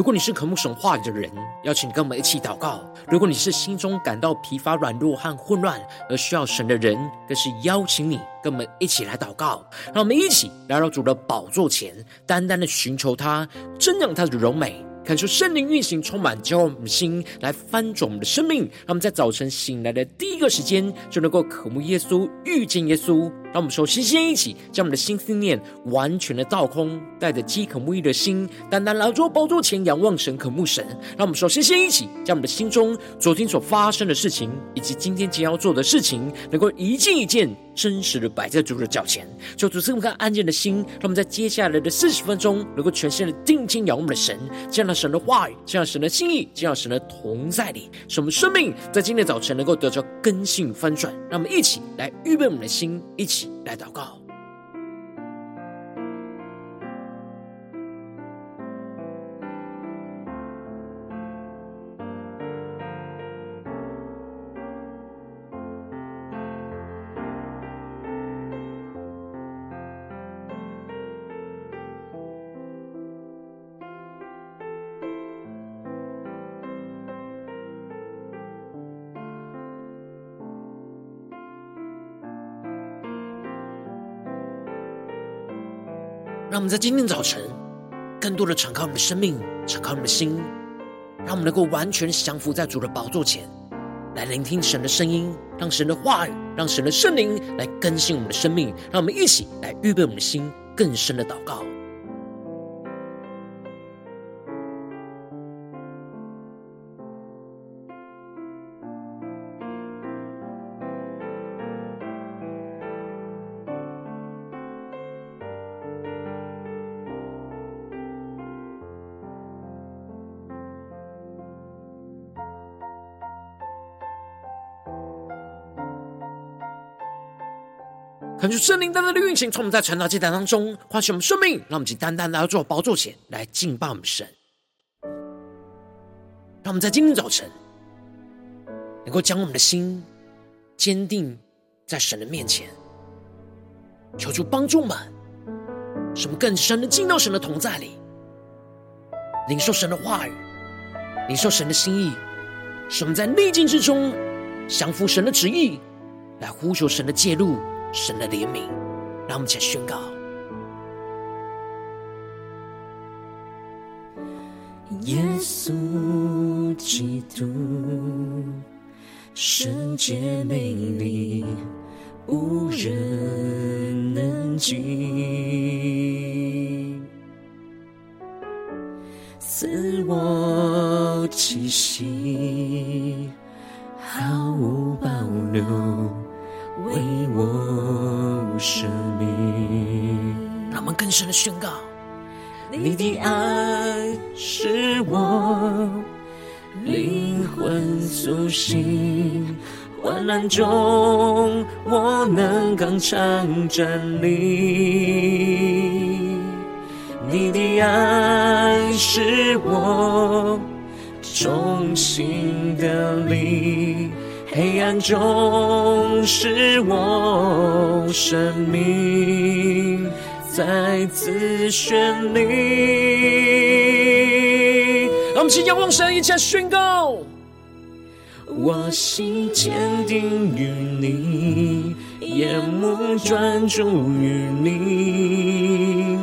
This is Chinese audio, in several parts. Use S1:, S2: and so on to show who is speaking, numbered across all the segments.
S1: 如果你是渴慕神话语的人，邀请你跟我们一起祷告；如果你是心中感到疲乏、软弱和混乱而需要神的人，更是邀请你跟我们一起来祷告。让我们一起来到主的宝座前，单单的寻求他，瞻仰他的荣美。感受圣灵运行，充满骄傲我们的心，来翻转我们的生命。让我们在早晨醒来的第一个时间，就能够渴慕耶稣，遇见耶稣。让我们首先先一起将我们的心思念完全的倒空，带着饥渴慕义的心，单单来到宝座前仰望神、渴慕神。让我们首先先一起将我们的心中昨天所发生的事情，以及今天将要做的事情，能够一件一件真实的摆在主的脚前，求主赐我们安静的心。让我们在接下来的四十分钟，能够全心的定睛仰望我们的神，这样的神的话语，见到神的心意，见到神的同在里，使我们生命在今天早晨能够得到根性翻转。让我们一起来预备我们的心，一起。来祷告。让我们在今天早晨，更多的敞开我们的生命，敞开我们的心，让我们能够完全降服在主的宝座前，来聆听神的声音，让神的话语，让神的圣灵来更新我们的生命。让我们一起来预备我们的心，更深的祷告。恳求圣灵单单的运行，从我们在传道祭坛当中唤醒我们生命，让我们请单单来到主宝座前来敬拜我们神。让我们在今天早晨能够将我们的心坚定在神的面前，求主帮助我们，使我们更深的进到神的同在里，领受神的话语，领受神的心意，使我们在逆境之中降服神的旨意，来呼求神的介入。神的怜悯，让我们一起宣告：
S2: 耶稣基督，圣洁美丽，无人能及，赐我气息，毫无保留。为我生命，
S1: 让我们更深的宣告：
S2: 你的爱是我灵魂苏醒，患难中我能刚强站立。你的爱是我重新得力。黑暗中，使我生命再次绚丽。
S1: 让我们请仰望神，一起来宣告：
S2: 我心坚定于你，眼目专注于你，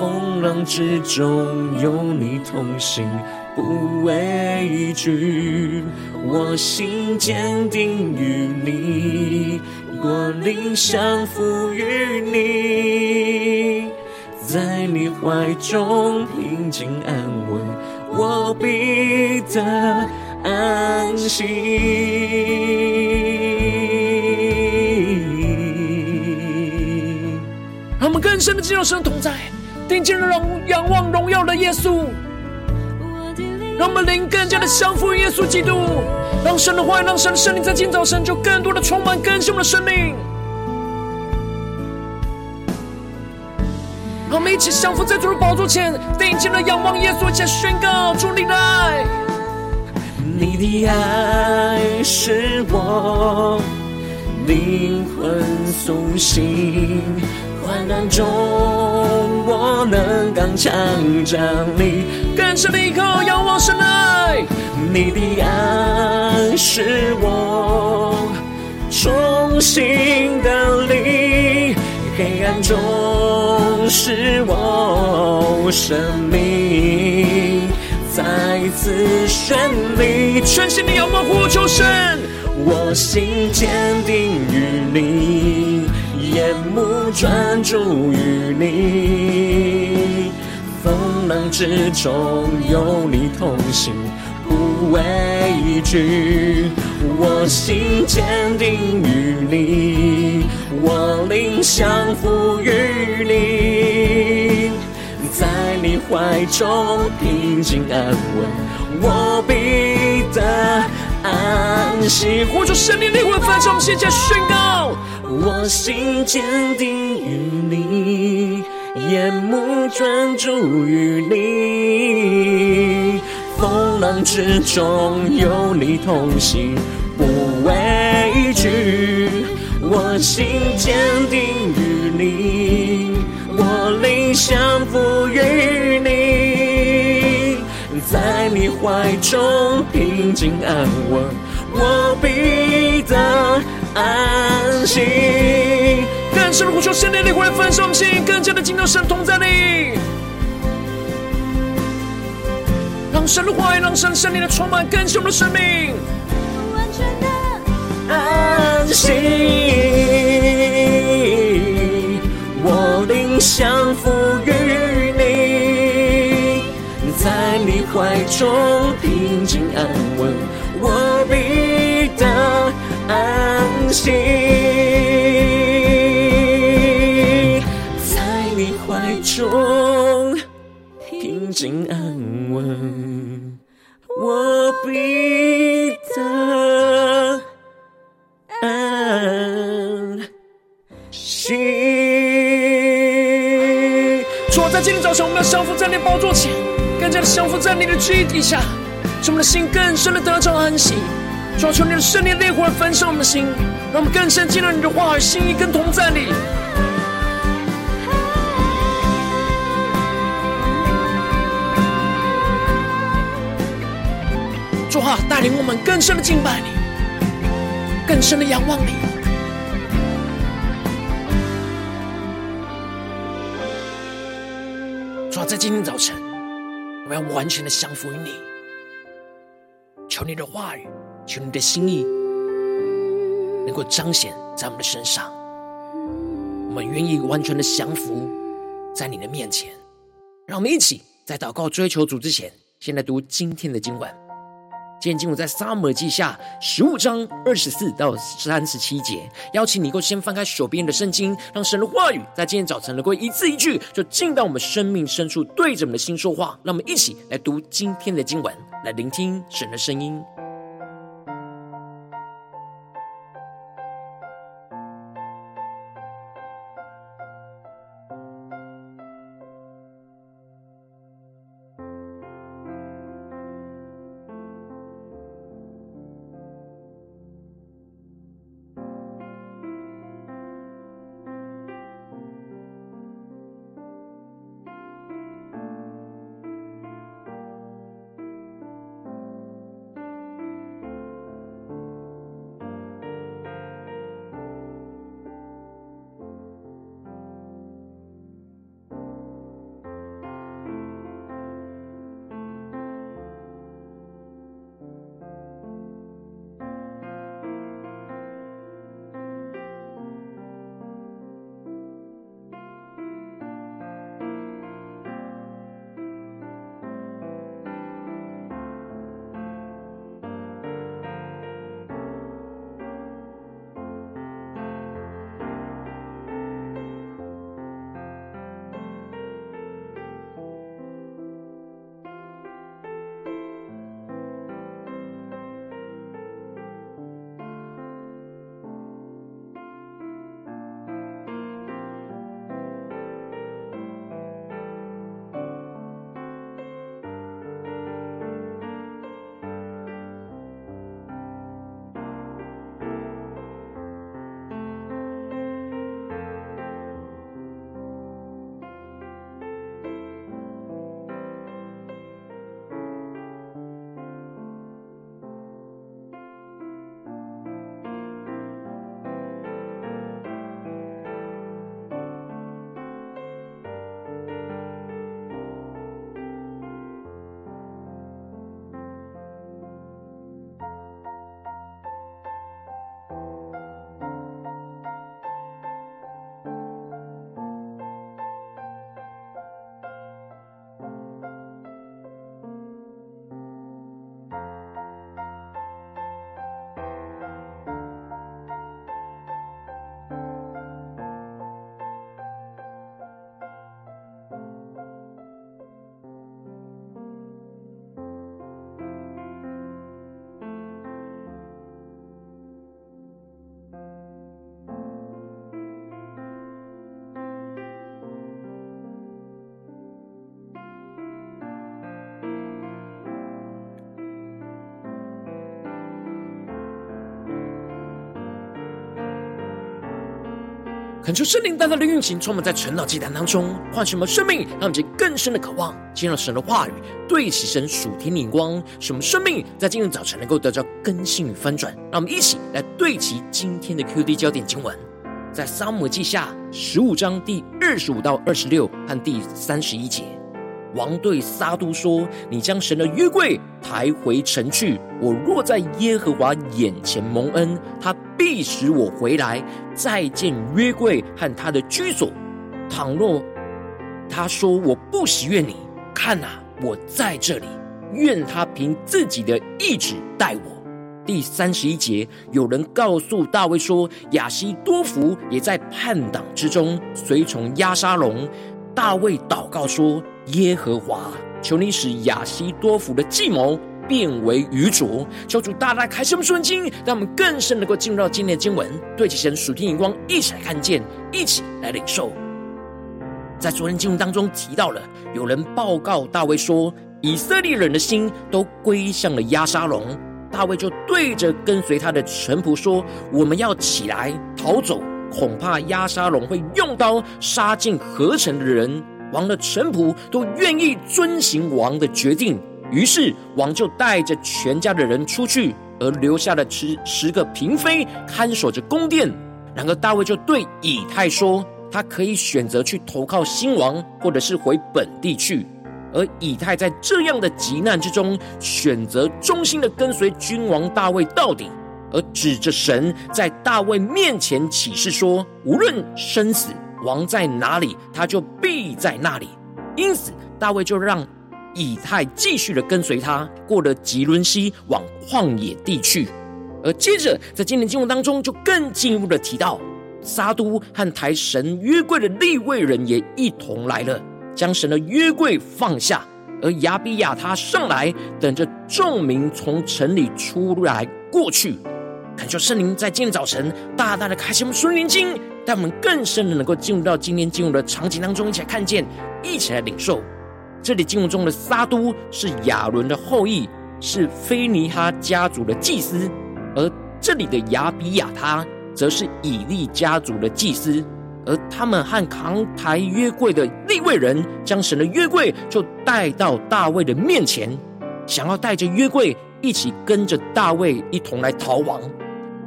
S2: 风浪之中有你同行。不畏惧，我心坚定于你，我灵降服于你，在你怀中平静安稳，我必得安息。
S1: 让我们更深的进入神同在，定睛的仰望荣耀的耶稣。让我们灵更加的降服耶稣基督，让神的话语，让神的圣灵在今早晨就更多的充满更新我们的生命。让我们一起降服在主的宝座前，定睛的仰望耶稣，一起宣告主你的爱。
S2: 你的爱使我灵魂苏醒。
S1: 患难中，我能刚强站立。更深的依靠，仰望神爱，你的爱是我重新得力，黑暗中是我生命再次绚丽。全心的仰望呼求神，我心坚定于你。眼目专注于你，风浪之中有你同行，不畏惧。我心坚定于你，我灵相服于你，在你怀中平静安稳，我必得安息。呼求圣灵的灵焚烧，我们现在宣告。我心坚定于你，眼目专注于你，风浪之中有你同行，不畏惧。我心坚定于你，我灵降服于你，在你怀中平静安稳，我必得安息，更深的呼求，圣灵的灵焚烧我们心，更加的进入神同在里，让神的话语，让神圣灵的充满更新我们的生命，完全的安息。我灵降服中平静安稳，我必得安息，在你怀中平静安稳，我必得安息。主，在今天早晨，我们要降服在你的宝座前，的降服在你的旨意底下，使我们的心更深的得着安息。求求你的圣灵烈火焚烧我们的心，让我们更深进入你的话语、心意跟同在里。主啊，带领我们更深的敬拜你，更深的仰望你。主啊，在今天早晨，我要完全的降服于你，求你的话语。求你的心意能够彰显在我们的身上，我们愿意完全的降服在你的面前。让我们一起在祷告追求主之前，先来读今天的经文。今天经文在撒母耳记下十五章二十四到三十七节。邀请你能够先翻开手边的圣经，让神的话语在今天早晨能够一字一句就进到我们生命深处，对着我们的心说话。让我们一起来读今天的经文，来聆听神的声音。恳求圣灵大大的运行，充满在晨祷祭坛当中，唤醒我们生命，让我们更深的渴望，进入神的话语，对齐神属天的眼光，使我们生命在今日早晨能够得到更新与翻转。让我们一起来对齐今天的 QD 焦点经文，在撒母记下十五章第二十五到二十六和第三十一节。王对撒督说：“你将神的约柜抬回城去。我若在耶和华眼前蒙恩，他必使我回来，再见约柜和他的居所。倘若他说我不喜悦你，看哪，我在这里，愿他凭自己的意志待我。”第三十一节，有人告诉大卫说：“亚希多弗也在叛党之中，随从押沙龙。”大卫祷告说。耶和华，求你使亚希多弗的计谋变为愚拙。求主大大开启我们属灵经，让我们更深能够进入到今天的经文，对齐神属天眼光，一起来看见，一起来领受。在昨天经文当中提到了，有人报告大卫说，以色列人的心都归向了押沙龙。大卫就对着跟随他的臣仆说：“我们要起来逃走，恐怕押沙龙会用刀杀尽合城的人。”王的臣仆都愿意遵行王的决定，于是王就带着全家的人出去，而留下了十十个嫔妃看守着宫殿。然后大卫就对以太说，他可以选择去投靠新王，或者是回本地去。而以太在这样的急难之中，选择忠心的跟随君王大卫到底，而指着神在大卫面前起誓说，无论生死。王在哪里，他就必在那里。因此，大卫就让以太继续的跟随他，过了吉伦西，往旷野地去。而接着，在今天经文当中，就更进一步的提到，撒都和台神约柜的立位人也一同来了，将神的约柜放下。而亚比亚他上来，等着众民从城里出来过去。恳求圣灵在今天早晨大大的开启我们属灵经，让我们更深的能够进入到今天进入的场景当中，一起来看见，一起来领受。这里进入中的撒都是亚伦的后裔，是非尼哈家族的祭司；而这里的亚比亚他则是以利家族的祭司。而他们和扛抬约柜的利未人，将神的约柜就带到大卫的面前，想要带着约柜一起跟着大卫一同来逃亡。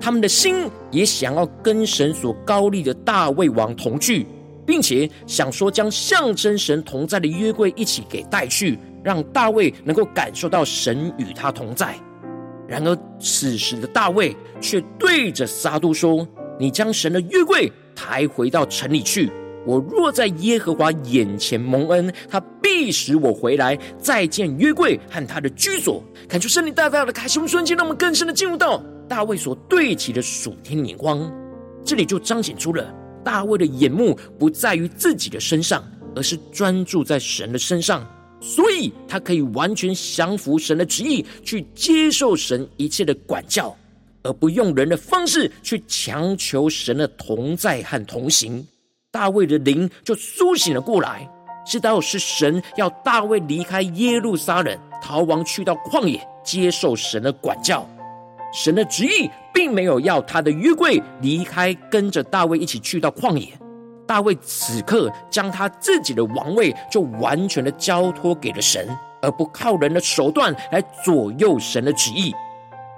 S1: 他们的心也想要跟神所高立的大卫王同去，并且想说将象征神同在的约柜一起给带去，让大卫能够感受到神与他同在。然而此时的大卫却对着撒督说：“你将神的约柜抬回到城里去。我若在耶和华眼前蒙恩，他必使我回来，再见约柜和他的居所。”看出圣灵大大的开胸瞬间，让我们更深的进入到。大卫所对齐的属天眼光，这里就彰显出了大卫的眼目不在于自己的身上，而是专注在神的身上，所以他可以完全降服神的旨意，去接受神一切的管教，而不用人的方式去强求神的同在和同行。大卫的灵就苏醒了过来，知道是神要大卫离开耶路撒冷，逃亡去到旷野，接受神的管教。神的旨意并没有要他的约柜离开，跟着大卫一起去到旷野。大卫此刻将他自己的王位就完全的交托给了神，而不靠人的手段来左右神的旨意。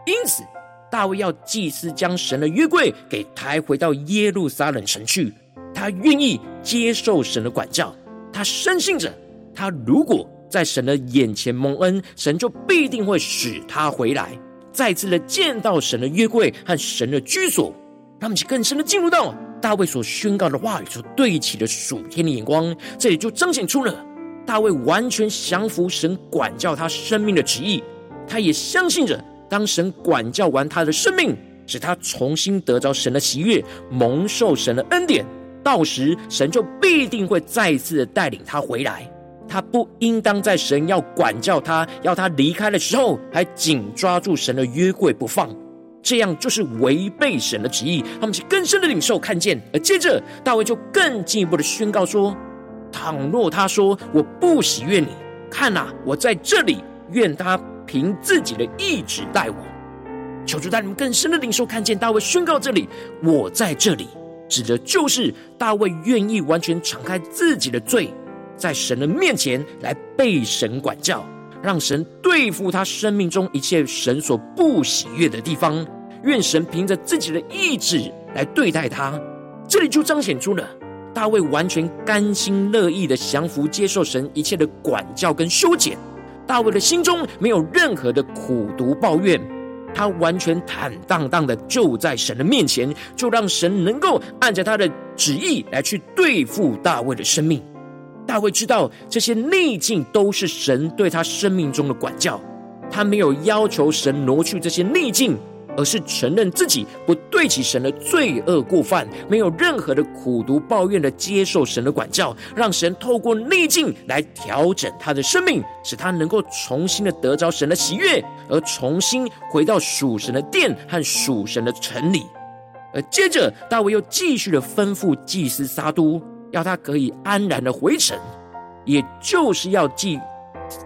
S1: 因此，大卫要祭司将神的约柜给抬回到耶路撒冷城去。他愿意接受神的管教，他深信着，他如果在神的眼前蒙恩，神就必定会使他回来。再次的见到神的约柜和神的居所，他们就更深的进入到大卫所宣告的话语所对齐的属天的眼光。这里就彰显出了大卫完全降服神管教他生命的旨意。他也相信着，当神管教完他的生命，使他重新得着神的喜悦，蒙受神的恩典，到时神就必定会再次的带领他回来。他不应当在神要管教他、要他离开的时候，还紧抓住神的约柜不放，这样就是违背神的旨意。他们是更深的领受看见，而接着大卫就更进一步的宣告说：“倘若他说我不喜悦你，看呐，我在这里，愿他凭自己的意志待我。”求主带你们更深的领受看见大卫宣告这里：“我在这里，指的就是大卫愿意完全敞开自己的罪，在神的面前来被神管教，让神对付他生命中一切神所不喜悦的地方。愿神凭着自己的意志来对待他。这里就彰显出了大卫完全甘心乐意的降服接受神一切的管教跟修剪。大卫的心中没有任何的苦毒抱怨，他完全坦荡荡的就在神的面前，就让神能够按着他的旨意来去对付大卫的生命。大卫知道这些逆境都是神对他生命中的管教，他没有要求神挪去这些逆境。而是承认自己不对起神的罪恶过犯，没有任何的苦毒抱怨的接受神的管教，让神透过逆境来调整他的生命，使他能够重新的得着神的喜悦，而重新回到属神的殿和属神的城里。而接着大卫又继续的吩咐祭司撒督，要他可以安然的回城，也就是要祭。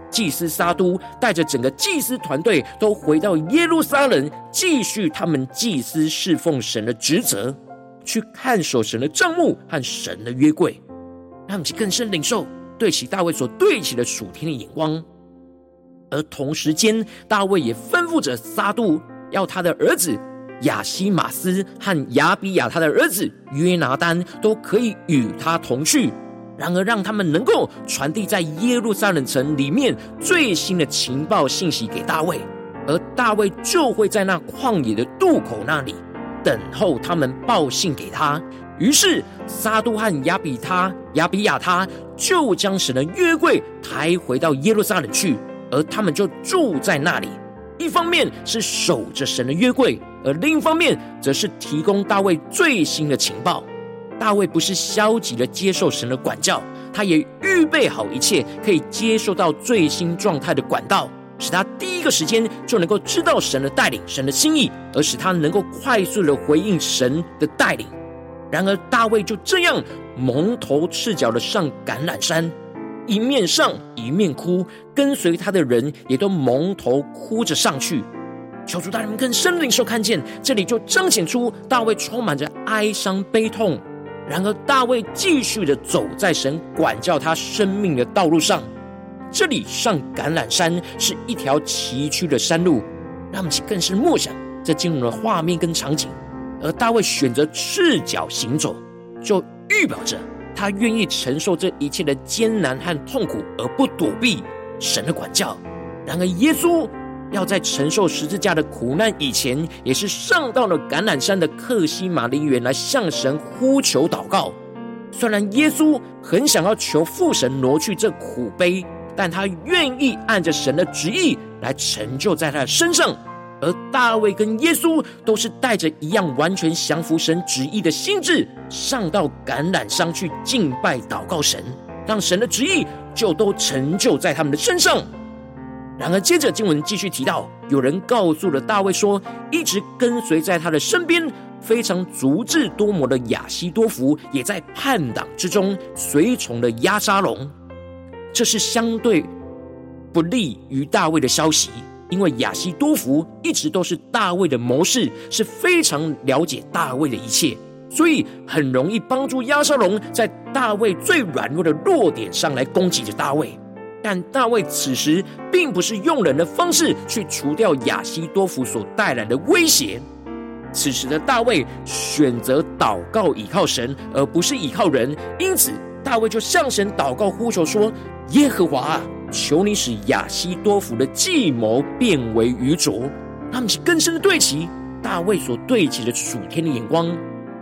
S1: 祭司撒督带着整个祭司团队都回到耶路撒冷，继续他们祭司侍奉神的职责，去看守神的帐幕和神的约柜，让其更深领受对齐大卫所对齐的属天的眼光。而同时间，大卫也吩咐着撒督，要他的儿子亚希马斯和亚比亚他的儿子约拿单都可以与他同去。然而，让他们能够传递在耶路撒冷城里面最新的情报信息给大卫，而大卫就会在那旷野的渡口那里等候他们报信给他。于是，撒督和亚比他、亚比亚他就将神的约柜抬回到耶路撒冷去，而他们就住在那里。一方面是守着神的约柜，而另一方面则是提供大卫最新的情报。大卫不是消极的接受神的管教，他也预备好一切可以接受到最新状态的管道，使他第一个时间就能够知道神的带领、神的心意，而使他能够快速的回应神的带领。然而，大卫就这样蒙头赤脚的上橄榄山，一面上一面哭，跟随他的人也都蒙头哭着上去。求主大人们更深领受看见，这里就彰显出大卫充满着哀伤悲痛。然而，大卫继续的走在神管教他生命的道路上。这里上橄榄山是一条崎岖的山路，让我们更是默想这进入了画面跟场景。而大卫选择赤脚行走，就预表着他愿意承受这一切的艰难和痛苦，而不躲避神的管教。然而，耶稣。要在承受十字架的苦难以前，也是上到了橄榄山的克西马林园来向神呼求祷告。虽然耶稣很想要求父神挪去这苦杯，但他愿意按着神的旨意来成就在他的身上。而大卫跟耶稣都是带着一样完全降服神旨意的心志，上到橄榄山去敬拜祷告神，让神的旨意就都成就在他们的身上。然而，接着经文继续提到，有人告诉了大卫说，一直跟随在他的身边、非常足智多谋的亚希多弗，也在叛党之中随从了押沙龙。这是相对不利于大卫的消息，因为亚西多弗一直都是大卫的谋士，是非常了解大卫的一切，所以很容易帮助押沙龙在大卫最软弱的弱点上来攻击着大卫。但大卫此时并不是用人的方式去除掉亚西多弗所带来的威胁。此时的大卫选择祷告倚靠神，而不是倚靠人。因此，大卫就向神祷告呼求说：“耶和华啊，求你使亚希多弗的计谋变为愚拙。”他们是更深的对齐大卫所对齐的属天的眼光。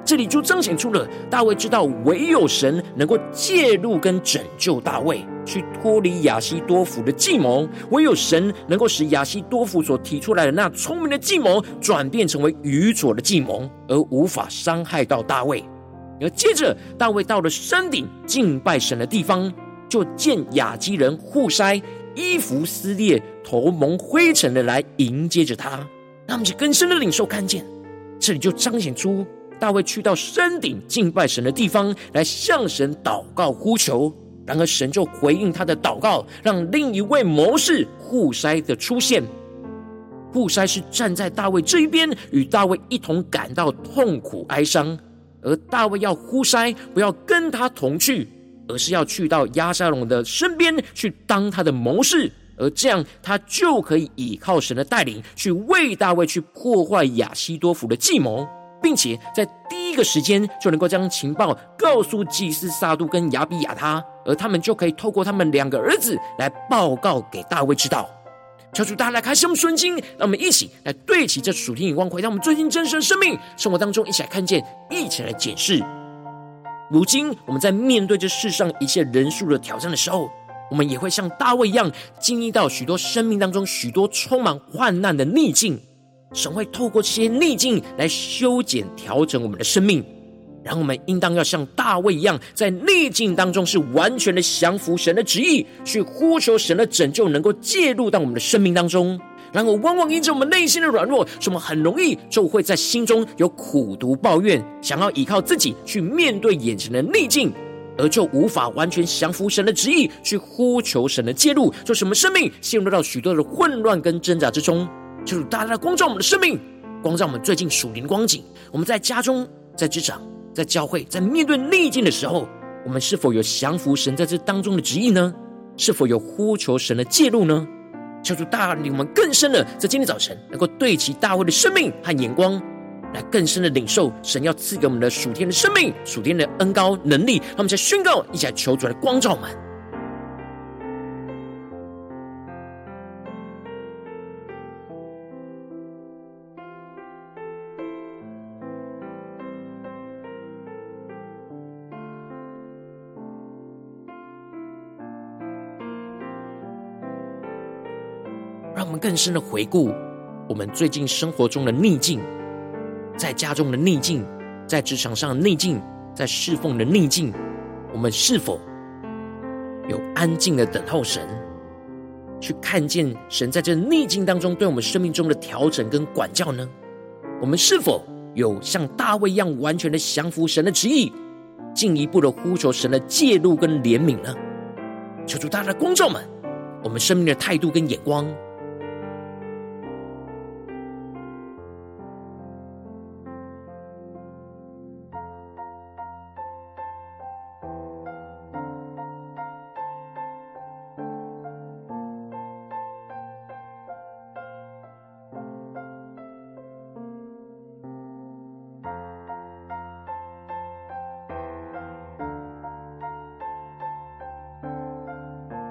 S1: 这里就彰显出了大卫知道，唯有神能够介入跟拯救大卫，去脱离亚希多弗的计谋；唯有神能够使亚希多弗所提出来的那聪明的计谋，转变成为愚拙的计谋，而无法伤害到大卫。而接着，大卫到了山顶敬拜神的地方，就见亚基人户筛衣服撕裂、头蒙灰尘的来迎接着他。那么，就更深的领受看见，这里就彰显出。大卫去到山顶敬拜神的地方，来向神祷告呼求。然而神就回应他的祷告，让另一位谋士户筛的出现。户筛是站在大卫这一边，与大卫一同感到痛苦哀伤。而大卫要呼塞，不要跟他同去，而是要去到押沙龙的身边去当他的谋士，而这样他就可以依靠神的带领，去为大卫去破坏亚希多弗的计谋，并且在第一个时间就能够将情报告诉祭司撒督跟亚比亚他，而他们就可以透过他们两个儿子来报告给大卫知道。求主大家来开启我们顺经，让我们一起来对齐这属天眼光，回到我们最近真实的生命生活当中，一起来看见，一起来检视。如今我们在面对这世上一切人数的挑战的时候，我们也会像大卫一样，经历到许多生命当中许多充满患难的逆境。神会透过这些逆境来修剪、调整我们的生命。然后我们应当要像大卫一样，在逆境当中是完全的降服神的旨意，去呼求神的拯救，能够介入到我们的生命当中。然后往往因着我们内心的软弱，使我们很容易就会在心中有苦毒抱怨，想要依靠自己去面对眼前的逆境，而就无法完全降服神的旨意，去呼求神的介入，就使我们生命陷入到许多的混乱跟挣扎之中。求主大大的光照我们的生命，光照我们最近属灵光景。我们在家中，在职场。在教会，在面对逆境的时候，我们是否有降服神在这当中的旨意呢？是否有呼求神的介入呢？求主大领我们更深的，在今天早晨能够对齐大卫的生命和眼光，来更深的领受神要赐给我们的属天的生命、属天的恩高能力。让我们在宣告，一起来求主的光照我们。更深的回顾我们最近生活中的逆境，在家中的逆境，在职场上的逆境，在侍奉的逆境，我们是否有安静的等候神，去看见神在这逆境当中对我们生命中的调整跟管教呢？我们是否有像大卫一样完全的降服神的旨意，进一步的呼求神的介入跟怜悯呢？求主大家的光照们，我们生命的态度跟眼光。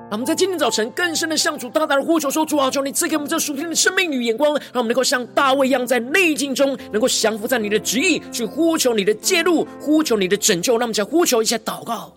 S1: 我们在今天早晨更深的向主大胆的呼求说：“主啊，求你赐给我们这属天的生命与眼光，让我们能够像大卫一样，在逆境中能够降服在你的旨意，去呼求你的介入，呼求你的拯救。”让我们再呼求一下祷告。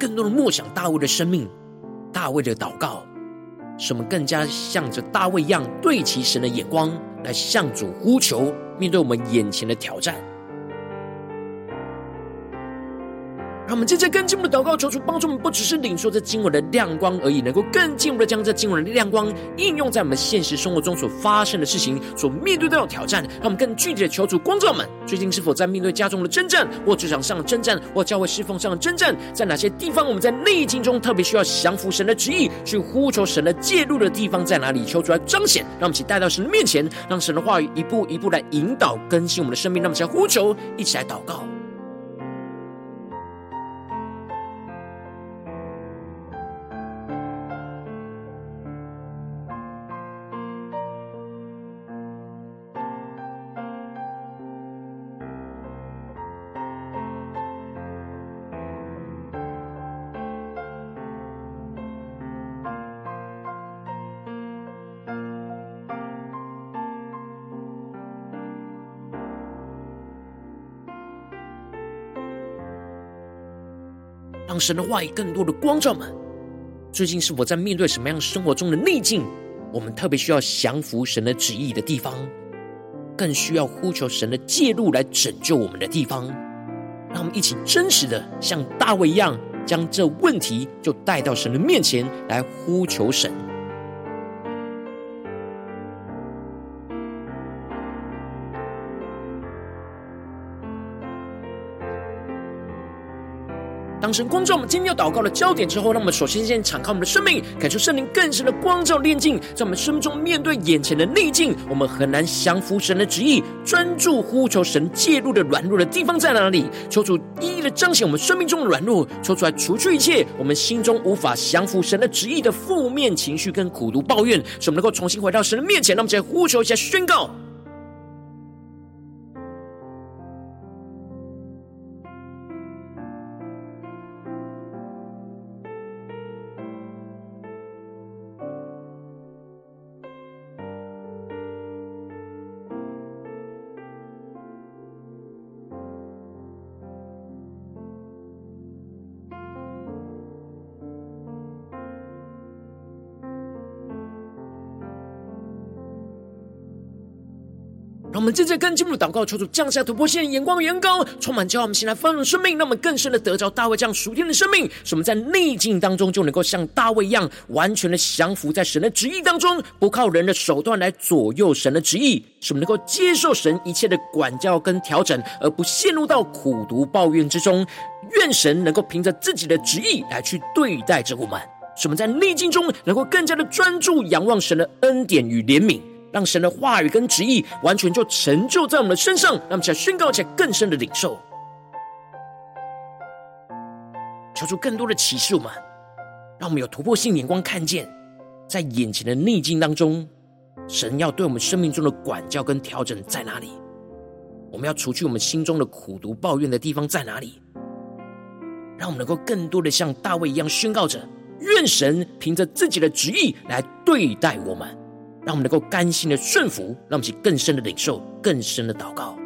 S1: 更多的默想大卫的生命，大卫的祷告，使我们更加向着大卫一样，对齐神的眼光，来向主呼求，面对我们眼前的挑战。让我们接着更进一步的祷告，求主帮助我们，不只是领受这经文的亮光而已，能够更进一步的将这经文的亮光应用在我们现实生活中所发生的事情、所面对到的挑战。让我们更具体的求主光照我们，最近是否在面对家中的征战，或职场上的征战，或教会侍奉上的征战，在哪些地方我们在逆境中特别需要降服神的旨意，去呼求神的介入的地方在哪里？求主来彰显，让我们一起带到神的面前，让神的话语一步一步来引导更新我们的生命。让我们一起来呼求，一起来祷告。神的话语更多的光照们。最近是否在面对什么样生活中的逆境？我们特别需要降服神的旨意的地方，更需要呼求神的介入来拯救我们的地方。让我们一起真实的像大卫一样，将这问题就带到神的面前来呼求神。当神光照我们今天要祷告的焦点之后，让我们首先先敞开我们的生命，感受圣灵更深的光照炼净，在我们生命中面对眼前的逆境，我们很难降服神的旨意，专注呼求神介入的软弱的地方在哪里？求主一一的彰显我们生命中的软弱，求出来除去一切我们心中无法降服神的旨意的负面情绪跟苦毒抱怨，使我们能够重新回到神的面前。让我们再呼求一下，宣告。们正在跟进步的祷告，求主降下突破线眼光，远高，充满骄傲我们现在丰盛生命，让我们更深的得着大卫这样属天的生命，使我们在逆境当中就能够像大卫一样，完全的降服在神的旨意当中，不靠人的手段来左右神的旨意，使我们能够接受神一切的管教跟调整，而不陷入到苦毒抱怨之中。愿神能够凭着自己的旨意来去对待着我们，使我们在逆境中能够更加的专注仰望神的恩典与怜悯。让神的话语跟旨意完全就成就在我们的身上，让我们起来宣告，起来更深的领受，求出更多的启示我们，让我们有突破性眼光，看见在眼前的逆境当中，神要对我们生命中的管教跟调整在哪里？我们要除去我们心中的苦毒抱怨的地方在哪里？让我们能够更多的像大卫一样宣告着：愿神凭着自己的旨意来对待我们。让我们能够甘心的顺服，让我们去更深的领受，更深的祷告。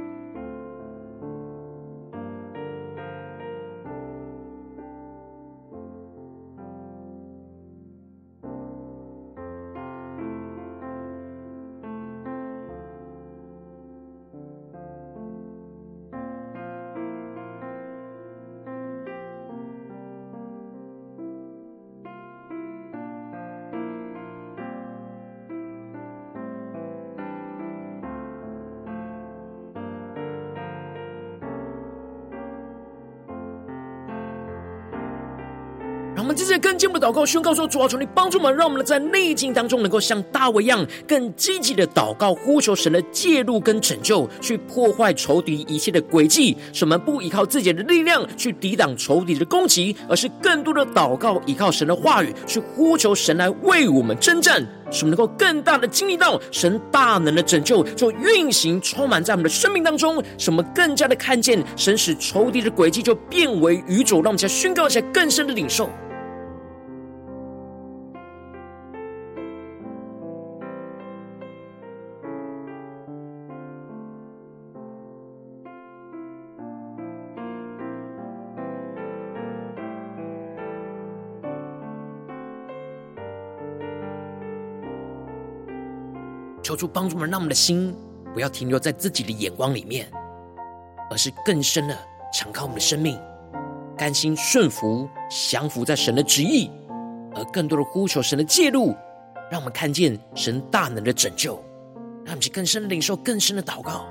S1: 更进一步的祷告，宣告说：“主啊，求你帮助我们，让我们在逆境当中能够像大卫一样，更积极的祷告，呼求神的介入跟拯救，去破坏仇敌一切的诡计。使我们不依靠自己的力量去抵挡仇敌的攻击，而是更多的祷告，依靠神的话语去呼求神来为我们征战。使我们能够更大的经历到神大能的拯救，就运行充满在我们的生命当中。使我们更加的看见神使仇敌的诡计就变为愚拙，让我们再宣告一下更深的领受。”求主帮助我们，让我们的心不要停留在自己的眼光里面，而是更深的敞开我们的生命，甘心顺服、降服在神的旨意，而更多的呼求神的介入，让我们看见神大能的拯救，让我们去更深的领受、更深的祷告。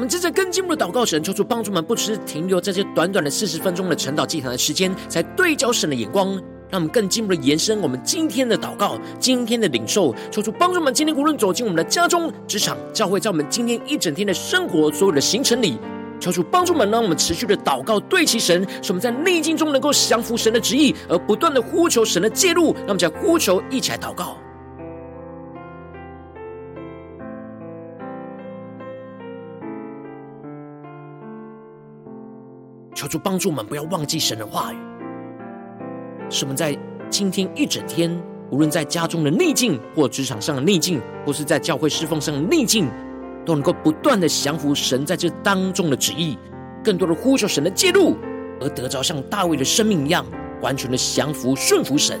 S1: 我们接着更进一步的祷告神，求主帮助我们，不只是停留在这短短的四十分钟的晨祷祭坛的时间，才对焦神的眼光。让我们更进一步的延伸我们今天的祷告，今天的领受，求主帮助我们今天无论走进我们的家中、职场、教会，在我们今天一整天的生活所有的行程里，求主帮助我们，让我们持续的祷告对齐神，使我们在逆境中能够降服神的旨意，而不断的呼求神的介入。让我们在呼求一起来祷告。主帮助我们，不要忘记神的话语。使我们在今天一整天，无论在家中的逆境，或职场上的逆境，或是在教会侍奉上的逆境，都能够不断的降服神在这当中的旨意，更多的呼求神的介入，而得着像大卫的生命一样，完全的降服顺服神。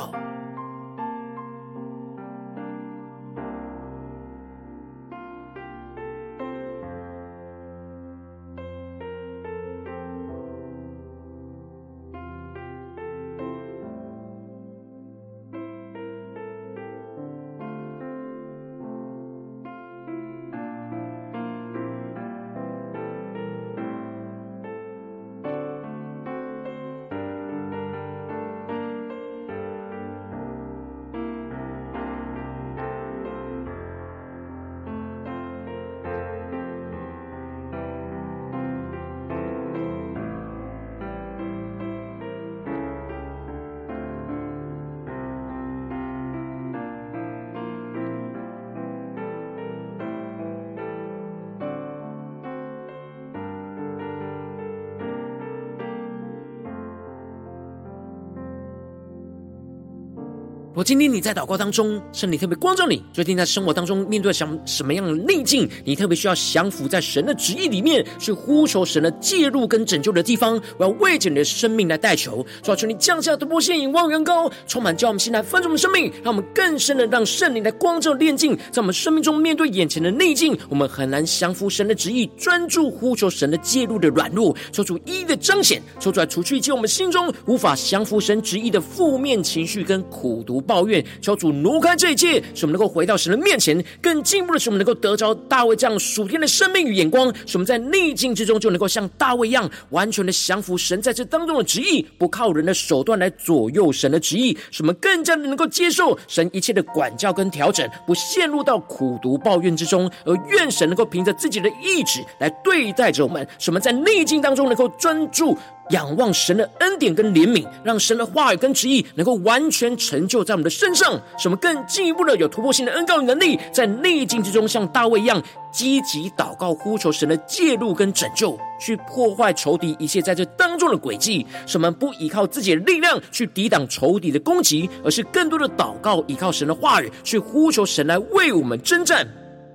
S1: 我今天你在祷告当中，圣灵特别光照你。最近在生活当中面对什什么样的逆境，你特别需要降服在神的旨意里面，去呼求神的介入跟拯救的地方。我要为着你的生命来代求，求求你降下突破线，引望远高，充满叫我们心来分盛我们生命，让我们更深的让圣灵来光照炼境，在我们生命中面对眼前的逆境，我们很难降服神的旨意，专注呼求神的介入的软弱，抽出一一的彰显，抽出来除去一切我们心中无法降服神旨意的负面情绪跟苦毒。抱怨，求主挪开这一切，使我们能够回到神的面前。更进一步的是，我们能够得着大卫这样属天的生命与眼光，使我们在逆境之中就能够像大卫一样，完全的降服神在这当中的旨意，不靠人的手段来左右神的旨意，使我们更加的能够接受神一切的管教跟调整，不陷入到苦毒抱怨之中。而愿神能够凭着自己的意志来对待着我们，使我们在逆境当中能够专注。仰望神的恩典跟怜悯，让神的话语跟旨意能够完全成就在我们的身上，使我们更进一步的有突破性的恩膏与能力，在逆境之中像大卫一样积极祷告，呼求神的介入跟拯救，去破坏仇敌一切在这当中的诡计。使我们不依靠自己的力量去抵挡仇敌的攻击，而是更多的祷告，依靠神的话语去呼求神来为我们征战。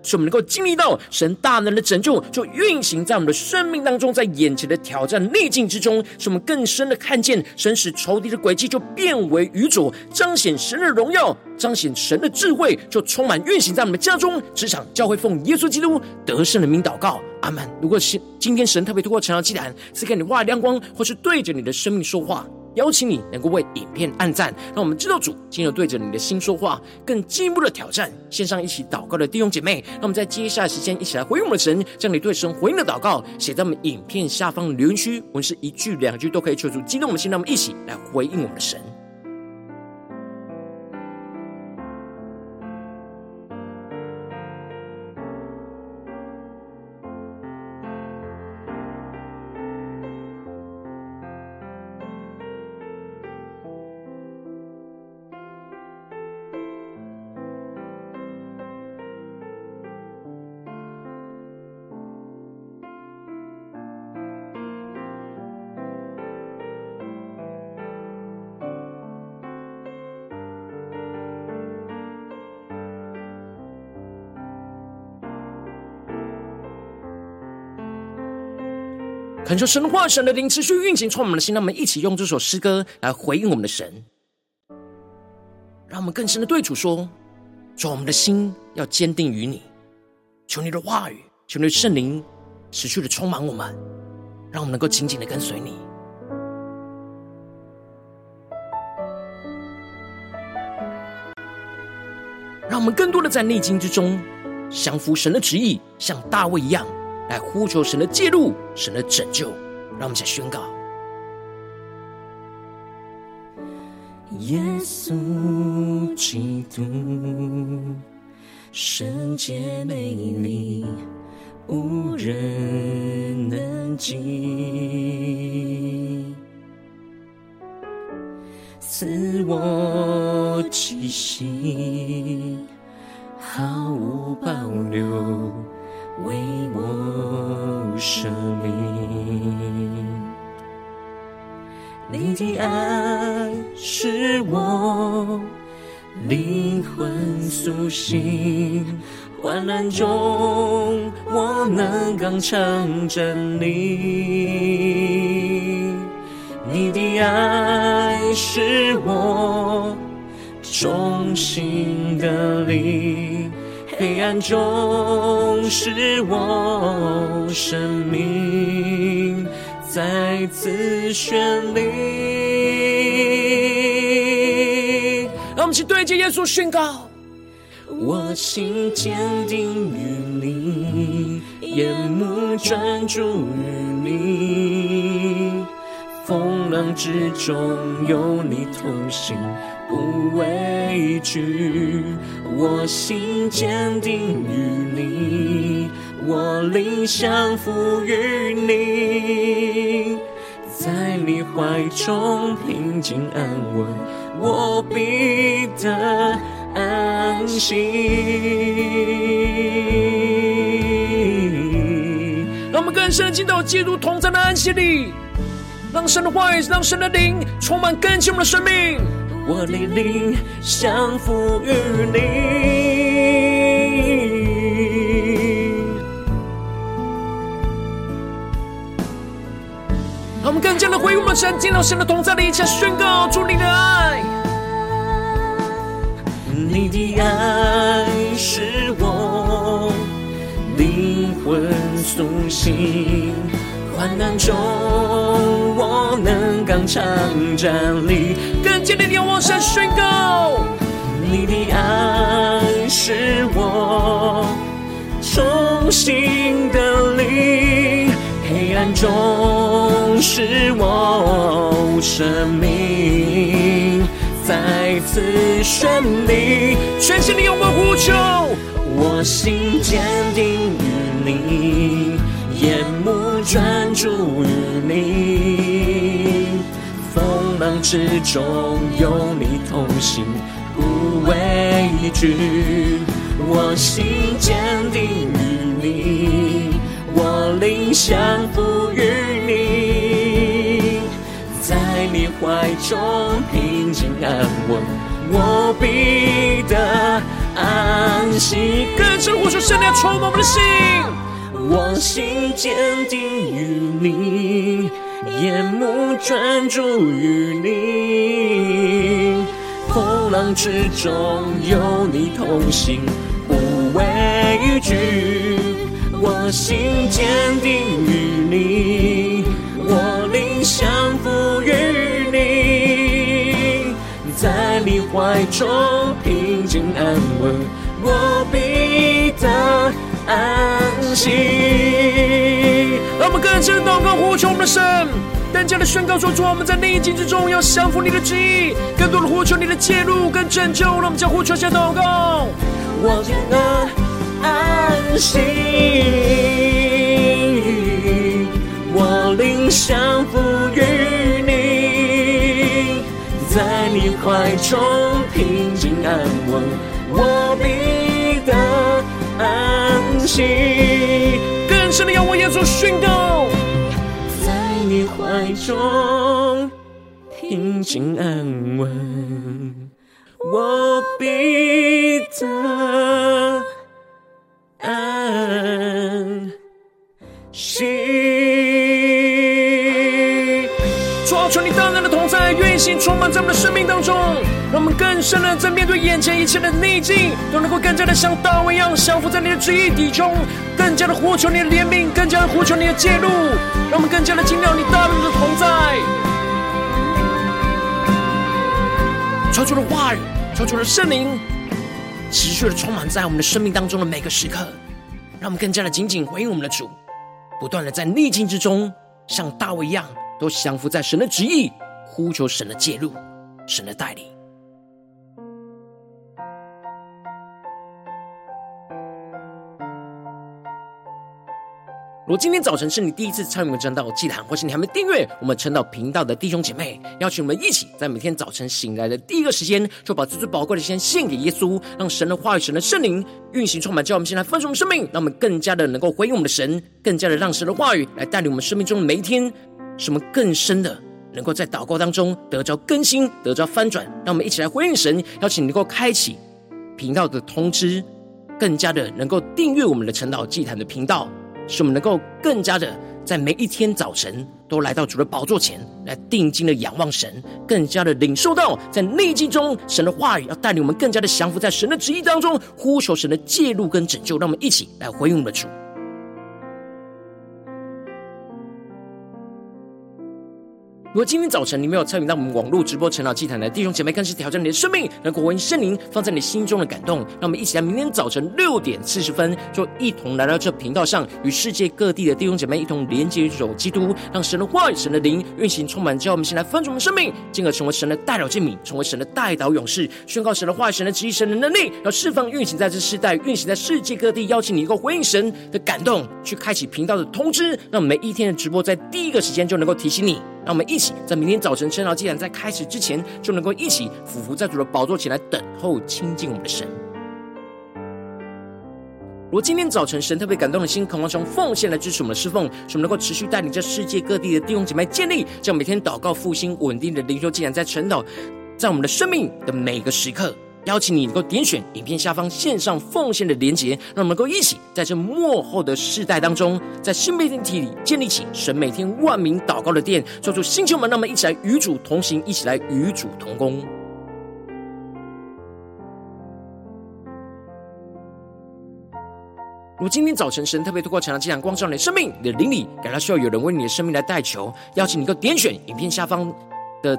S1: 使我们能够经历到神大能的拯救，就运行在我们的生命当中，在眼前的挑战逆境之中，使我们更深的看见神使仇敌的诡计就变为愚拙，彰显神的荣耀，彰显神的智慧，就充满运行在我们的家中、职场、教会，奉耶稣基督得胜的名祷告，阿门。如果是今天神特别透过晨祷祭坛赐给你话语亮光，或是对着你的生命说话。邀请你能够为影片按赞，让我们知道主今日对着你的心说话，更进一步的挑战。线上一起祷告的弟兄姐妹，让我们在接下来时间一起来回应我们的神，将你对神回应的祷告写在我们影片下方的留言区，我们是一句两句都可以求助激动我们心，让我们一起来回应我们的神。
S3: 恳求神的话、神的灵持续运行，充满我们的心。让我们一起用这首诗歌来回应我们的神，让我们更深的对主说：主，我们的心要坚定于你。求你的话语，求你的圣灵持续的充满我们，让我们能够紧紧的跟随你。让我们更多的在逆境之中降服神的旨意，像大卫一样。来呼求神的介入，神的拯救，让我们再宣告：
S1: 耶稣基督，圣洁美丽，无人能及，赐我气息，毫无保留。为我舍命，你的爱是我灵魂苏醒，患难中我能刚强站立，你的爱是我衷心的灵。黑暗中，是我生命再次绚丽。
S3: 让我们一起对着耶稣宣告：
S1: 我心坚定于你，眼目专注于你，风浪之中有你同行。不畏惧，我心坚定于你，我灵降服于你，在你怀中平静安稳，我必得安息。
S3: 让我们更深的进到基督同在的安息里，让神的话语，让神的灵充满更新我们的生命。
S1: 我的灵降服于你，
S3: 让我们更加的回应我们神，见到神的同在里，一起宣告主你的爱。
S1: 你的爱使我灵魂苏醒。患难中，我能刚强站立。
S3: 更坚定地往上宣告，
S1: 你的爱使我重新的力。黑暗中，使我生命再次绚丽。
S3: 全心地用我们呼求，
S1: 我心坚定于你。专注于你，风浪之中有你同行，不畏惧。我心坚定于你，我灵降服于你，在你怀中平静安稳，我必得安息。
S3: 更深呼求圣灵充满我们的心。
S1: 我心坚定于你，眼目专注于你，风浪之中有你同行，不畏惧。我心坚定于你，我灵降服于你，在你怀中平静安稳，我必得。安息。
S3: 让我们更深祷告，呼求我们的神，更加的宣告说：主，我们在逆境之中要降服你的旨意，更多的呼求你的介入跟拯救。让我们将呼求先祷告。
S1: 我的安息，我灵降服于你，在你怀中平静安稳，我。安息，
S3: 更深的要我耶稣宣告，
S1: 在你怀中平静安稳，我必得安息。主啊，求你大能的同在运行充满在我们的生命当中，让我们更深的在面对眼前一切的逆境，都能够更加的像大卫一样降服在你的旨意底中，更加的呼求你的怜悯，更加的呼求你的介入，让我们更加的经历你大能的同在。求主的话语，求主的圣灵，持续的充满在我们的生命当中的每个时刻，让我们更加的紧紧回应我们的主，不断的在逆境之中，像大卫一样，都降服在神的旨意，呼求神的介入，神的带领。如果今天早晨是你第一次参与我们晨祷祭坛，或是你还没订阅我们晨祷频道的弟兄姐妹，邀请我们一起在每天早晨醒来的第一个时间，就把最最宝贵的时间献给耶稣，让神的话语、神的圣灵运行充满，叫我们先来丰盛生命，让我们更加的能够回应我们的神，更加的让神的话语来带领我们生命中的每一天，使我们更深的能够在祷告当中得着更新，得着翻转。让我们一起来回应神，邀请你能够开启频道的通知，更加的能够订阅我们的晨祷祭坛的频道。使我们能够更加的在每一天早晨都来到主的宝座前来定睛的仰望神，更加的领受到在内境中神的话语要带领我们更加的降服在神的旨意当中，呼求神的介入跟拯救。让我们一起来回应我们的主。如果今天早晨你没有参与到我们网络直播晨祷祭坛的弟兄姐妹，更是挑战你的生命，能够回应圣灵放在你心中的感动。让我们一起来，明天早晨六点四十分，就一同来到这频道上，与世界各地的弟兄姐妹一同连接主基督，让神的话语、神的灵运行充满，叫我们先来分盛我们生命，进而成为神的代祷器皿，成为神的代祷勇士，宣告神的话语、神的旨意、神的能力，要释放运行在这世代，运行在世界各地。邀请你能够回应神的感动，去开启频道的通知，让每一天的直播在第一个时间就能够提醒你。让我们一起在明天早晨晨祷既然在开始之前，就能够一起俯伏在主的宝座前来等候亲近我们的神。如果今天早晨神特别感动的心，渴望从奉献来支持我们的侍奉，使我们能够持续带领着世界各地的弟兄姐妹建立，将每天祷告复兴稳定的灵修竟然在晨祷，在我们的生命的每个时刻。邀请你能够点选影片下方线上奉献的连结，让我们能够一起在这幕后的世代当中，在新媒体里建立起神每天万名祷告的殿，做出星球们，让我们一起来与主同行，一起来与主同工。如果今天早晨，神特别透过晨祷祭坛光照你的生命，你的灵里感到需要有人为你的生命来代求，邀请你能够点选影片下方的。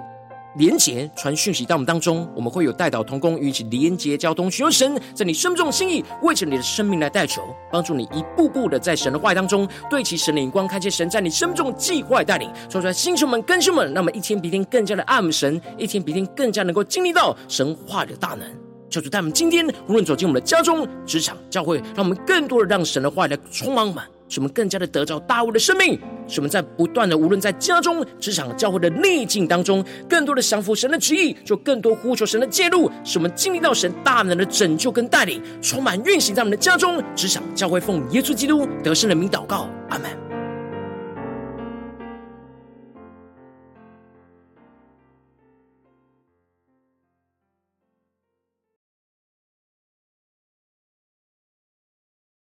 S1: 连结传讯息到我们当中，我们会有代祷同工与一起连结交通，寻求神在你生命中的心意，为着你的生命来代求，帮助你一步步的在神的话当中对齐神的眼光，看见神在你生命中的计划带领。说出来，弟兄们、更新们，让我们一天比一天更加的爱慕神，一天比一天更加能够经历到神话的大能。求主带我们今天无论走进我们的家中、职场、教会，让我们更多的让神的话语来充满满。使我们更加的得着大卫的生命，使我们在不断的无论在家中、职场、教会的逆境当中，更多的降服神的旨意，就更多呼求神的介入，使我们经历到神大能的拯救跟带领，充满运行在我们的家中、职场、教会，奉耶稣基督得胜的名祷告，阿门。